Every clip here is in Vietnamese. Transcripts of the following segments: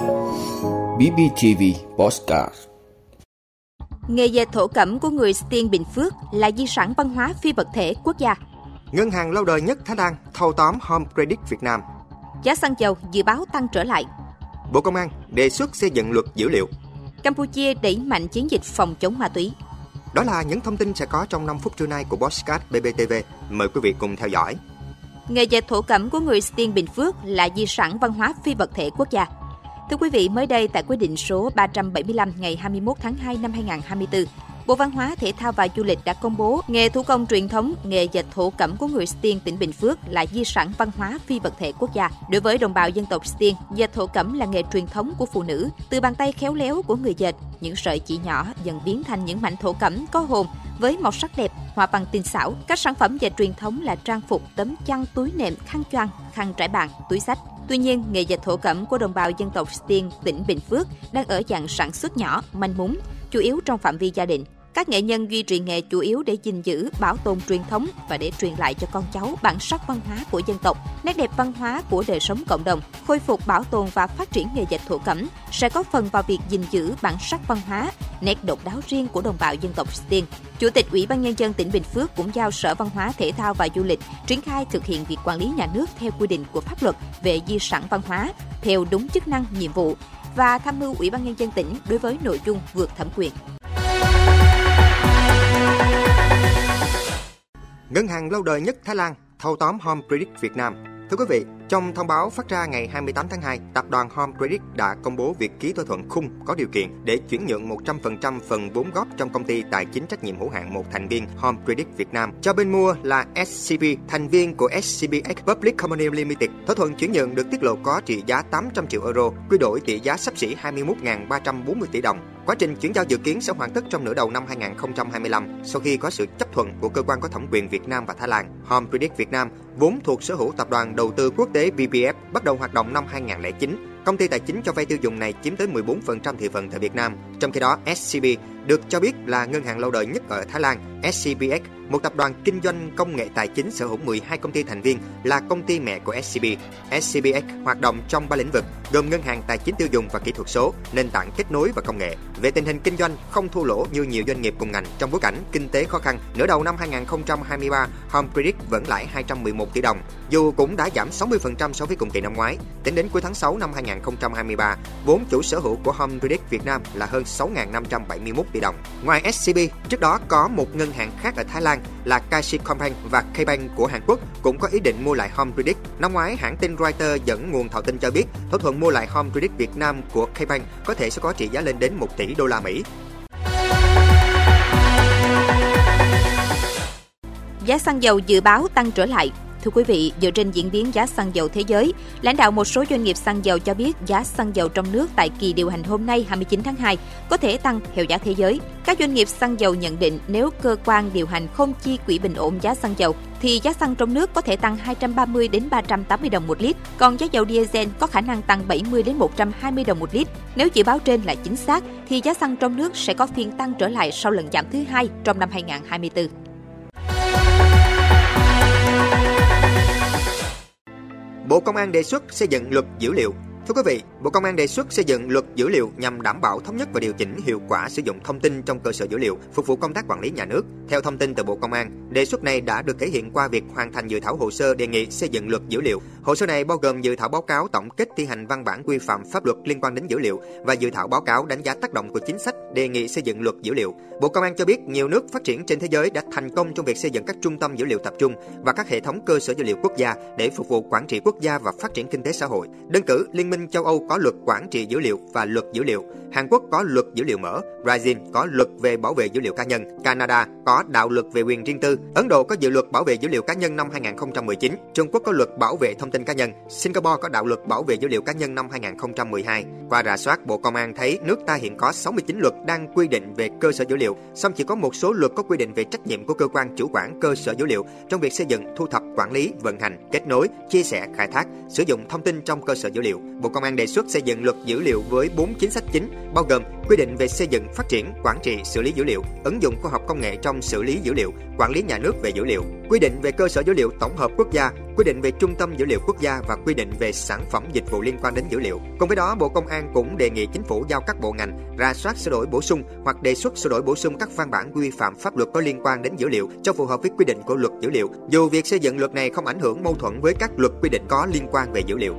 BBTV Postcard Nghề dệt thổ cẩm của người Stiên Bình Phước là di sản văn hóa phi vật thể quốc gia. Ngân hàng lâu đời nhất Thái Lan thâu tóm Home Credit Việt Nam. Giá xăng dầu dự báo tăng trở lại. Bộ Công an đề xuất xây dựng luật dữ liệu. Campuchia đẩy mạnh chiến dịch phòng chống ma túy. Đó là những thông tin sẽ có trong 5 phút trưa nay của Postcard BBTV. Mời quý vị cùng theo dõi. Nghề dệt thổ cẩm của người Stiên Bình Phước là di sản văn hóa phi vật thể quốc gia. Thưa quý vị, mới đây tại quyết định số 375 ngày 21 tháng 2 năm 2024, Bộ Văn hóa, Thể thao và Du lịch đã công bố nghề thủ công truyền thống, nghề dệt thổ cẩm của người Stiên tỉnh Bình Phước là di sản văn hóa phi vật thể quốc gia. Đối với đồng bào dân tộc Stiên, dệt thổ cẩm là nghề truyền thống của phụ nữ. Từ bàn tay khéo léo của người dệt, những sợi chỉ nhỏ dần biến thành những mảnh thổ cẩm có hồn với màu sắc đẹp, hòa bằng tinh xảo. Các sản phẩm dệt truyền thống là trang phục, tấm chăn, túi nệm, khăn choàng, khăn trải bàn, túi sách. Tuy nhiên, nghề dệt thổ cẩm của đồng bào dân tộc Stiên tỉnh Bình Phước đang ở dạng sản xuất nhỏ, manh mún, chủ yếu trong phạm vi gia đình. Các nghệ nhân duy trì nghề chủ yếu để gìn giữ, bảo tồn truyền thống và để truyền lại cho con cháu bản sắc văn hóa của dân tộc, nét đẹp văn hóa của đời sống cộng đồng, khôi phục, bảo tồn và phát triển nghề dệt thổ cẩm sẽ có phần vào việc gìn giữ bản sắc văn hóa, nét độc đáo riêng của đồng bào dân tộc Stiên. Chủ tịch Ủy ban nhân dân tỉnh Bình Phước cũng giao Sở Văn hóa, Thể thao và Du lịch triển khai thực hiện việc quản lý nhà nước theo quy định của pháp luật về di sản văn hóa theo đúng chức năng, nhiệm vụ và tham mưu Ủy ban nhân dân tỉnh đối với nội dung vượt thẩm quyền. Ngân hàng lâu đời nhất Thái Lan thâu tóm Home Credit Việt Nam. Thưa quý vị, trong thông báo phát ra ngày 28 tháng 2, tập đoàn Home Credit đã công bố việc ký thỏa thuận khung có điều kiện để chuyển nhượng 100% phần vốn góp trong công ty tài chính trách nhiệm hữu hạn một thành viên Home Credit Việt Nam cho bên mua là SCB, thành viên của SCBX Public Company Limited. Thỏa thuận chuyển nhượng được tiết lộ có trị giá 800 triệu euro, quy đổi tỷ giá sắp xỉ 21.340 tỷ đồng. Quá trình chuyển giao dự kiến sẽ hoàn tất trong nửa đầu năm 2025 sau khi có sự chấp thuận của cơ quan có thẩm quyền Việt Nam và Thái Lan. Home Credit Việt Nam vốn thuộc sở hữu tập đoàn đầu tư quốc tế BPF bắt đầu hoạt động năm 2009. Công ty tài chính cho vay tiêu dùng này chiếm tới 14% thị phần tại Việt Nam. Trong khi đó, SCB được cho biết là ngân hàng lâu đời nhất ở Thái Lan. SCBX, một tập đoàn kinh doanh công nghệ tài chính sở hữu 12 công ty thành viên, là công ty mẹ của SCB. SCBX hoạt động trong ba lĩnh vực gồm ngân hàng tài chính tiêu dùng và kỹ thuật số, nền tảng kết nối và công nghệ. Về tình hình kinh doanh, không thua lỗ như nhiều doanh nghiệp cùng ngành trong bối cảnh kinh tế khó khăn. Nửa đầu năm 2023, Home Credit vẫn lãi 211 tỷ đồng, dù cũng đã giảm 60% so với cùng kỳ năm ngoái. Tính đến cuối tháng 6 năm 2023, 2023, vốn chủ sở hữu của Home Credit Việt Nam là hơn 6.571 tỷ đồng. Ngoài SCB, trước đó có một ngân hàng khác ở Thái Lan là Kashicombank và Kbank của Hàn Quốc cũng có ý định mua lại Home Credit. Năm ngoái, hãng tin Reuters dẫn nguồn thạo tin cho biết thỏa thuận mua lại Home Credit Việt Nam của Kbank có thể sẽ có trị giá lên đến 1 tỷ đô la Mỹ. Giá xăng dầu dự báo tăng trở lại. Thưa quý vị, dựa trên diễn biến giá xăng dầu thế giới, lãnh đạo một số doanh nghiệp xăng dầu cho biết giá xăng dầu trong nước tại kỳ điều hành hôm nay 29 tháng 2 có thể tăng theo giá thế giới. Các doanh nghiệp xăng dầu nhận định nếu cơ quan điều hành không chi quỹ bình ổn giá xăng dầu thì giá xăng trong nước có thể tăng 230 đến 380 đồng một lít, còn giá dầu diesel có khả năng tăng 70 đến 120 đồng một lít. Nếu dự báo trên là chính xác thì giá xăng trong nước sẽ có phiên tăng trở lại sau lần giảm thứ hai trong năm 2024. Bộ Công an đề xuất xây dựng luật dữ liệu. Thưa quý vị, Bộ Công an đề xuất xây dựng luật dữ liệu nhằm đảm bảo thống nhất và điều chỉnh hiệu quả sử dụng thông tin trong cơ sở dữ liệu, phục vụ công tác quản lý nhà nước. Theo thông tin từ Bộ Công an, đề xuất này đã được thể hiện qua việc hoàn thành dự thảo hồ sơ đề nghị xây dựng luật dữ liệu. Hồ sơ này bao gồm dự thảo báo cáo tổng kết thi hành văn bản quy phạm pháp luật liên quan đến dữ liệu và dự thảo báo cáo đánh giá tác động của chính sách đề nghị xây dựng luật dữ liệu. Bộ Công an cho biết nhiều nước phát triển trên thế giới đã thành công trong việc xây dựng các trung tâm dữ liệu tập trung và các hệ thống cơ sở dữ liệu quốc gia để phục vụ quản trị quốc gia và phát triển kinh tế xã hội. Đơn cử, Liên minh châu Âu có luật quản trị dữ liệu và luật dữ liệu, Hàn Quốc có luật dữ liệu mở, Brazil có luật về bảo vệ dữ liệu cá nhân, Canada có đạo luật về quyền riêng tư, Ấn Độ có dự luật bảo vệ dữ liệu cá nhân năm 2019, Trung Quốc có luật bảo vệ thông tin cá nhân, Singapore có đạo luật bảo vệ dữ liệu cá nhân năm 2012. Qua rà soát, Bộ Công an thấy nước ta hiện có 69 luật đang quy định về cơ sở dữ liệu, song chỉ có một số luật có quy định về trách nhiệm của cơ quan chủ quản cơ sở dữ liệu trong việc xây dựng, thu thập, quản lý, vận hành, kết nối, chia sẻ, khai thác, sử dụng thông tin trong cơ sở dữ liệu. Bộ Công an đề xuất xây dựng luật dữ liệu với 4 chính sách chính, bao gồm quy định về xây dựng, phát triển, quản trị, xử lý dữ liệu, ứng dụng khoa học công nghệ trong xử lý dữ liệu, quản lý nhà nước về dữ liệu, quy định về cơ sở dữ liệu tổng hợp quốc gia, quy định về trung tâm dữ liệu quốc gia và quy định về sản phẩm dịch vụ liên quan đến dữ liệu. Cùng với đó, Bộ Công an cũng đề nghị chính phủ giao các bộ ngành ra soát sửa đổi bổ sung hoặc đề xuất sửa đổi bổ sung các văn bản quy phạm pháp luật có liên quan đến dữ liệu cho phù hợp với quy định của luật dữ liệu. Dù việc xây dựng luật này không ảnh hưởng mâu thuẫn với các luật quy định có liên quan về dữ liệu.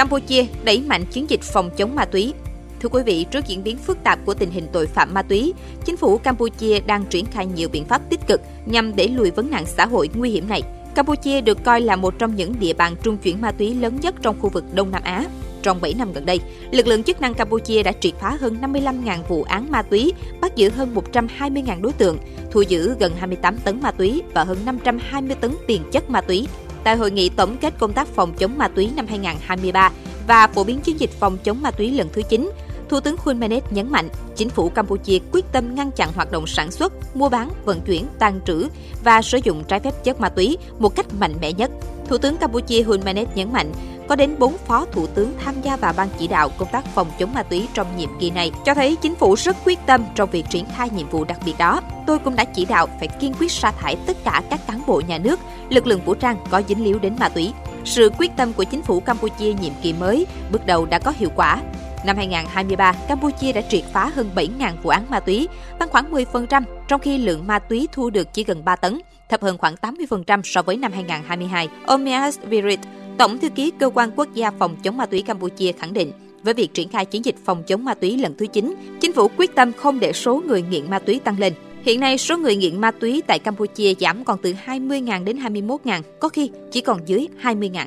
Campuchia đẩy mạnh chiến dịch phòng chống ma túy. Thưa quý vị, trước diễn biến phức tạp của tình hình tội phạm ma túy, chính phủ Campuchia đang triển khai nhiều biện pháp tích cực nhằm đẩy lùi vấn nạn xã hội nguy hiểm này. Campuchia được coi là một trong những địa bàn trung chuyển ma túy lớn nhất trong khu vực Đông Nam Á. Trong 7 năm gần đây, lực lượng chức năng Campuchia đã triệt phá hơn 55.000 vụ án ma túy, bắt giữ hơn 120.000 đối tượng, thu giữ gần 28 tấn ma túy và hơn 520 tấn tiền chất ma túy. Tại hội nghị tổng kết công tác phòng chống ma túy năm 2023 và phổ biến chiến dịch phòng chống ma túy lần thứ 9, Thủ tướng Hun Manet nhấn mạnh, chính phủ Campuchia quyết tâm ngăn chặn hoạt động sản xuất, mua bán, vận chuyển, tàn trữ và sử dụng trái phép chất ma túy một cách mạnh mẽ nhất. Thủ tướng Campuchia Hun Manet nhấn mạnh, có đến 4 phó thủ tướng tham gia vào ban chỉ đạo công tác phòng chống ma túy trong nhiệm kỳ này, cho thấy chính phủ rất quyết tâm trong việc triển khai nhiệm vụ đặc biệt đó. Tôi cũng đã chỉ đạo phải kiên quyết sa thải tất cả các cán bộ nhà nước, lực lượng vũ trang có dính líu đến ma túy. Sự quyết tâm của chính phủ Campuchia nhiệm kỳ mới bước đầu đã có hiệu quả. Năm 2023, Campuchia đã triệt phá hơn 7.000 vụ án ma túy, tăng khoảng 10%, trong khi lượng ma túy thu được chỉ gần 3 tấn, thấp hơn khoảng 80% so với năm 2022. Omias Virit, Tổng thư ký Cơ quan Quốc gia phòng chống ma túy Campuchia khẳng định, với việc triển khai chiến dịch phòng chống ma túy lần thứ 9, chính phủ quyết tâm không để số người nghiện ma túy tăng lên. Hiện nay, số người nghiện ma túy tại Campuchia giảm còn từ 20.000 đến 21.000, có khi chỉ còn dưới 20.000.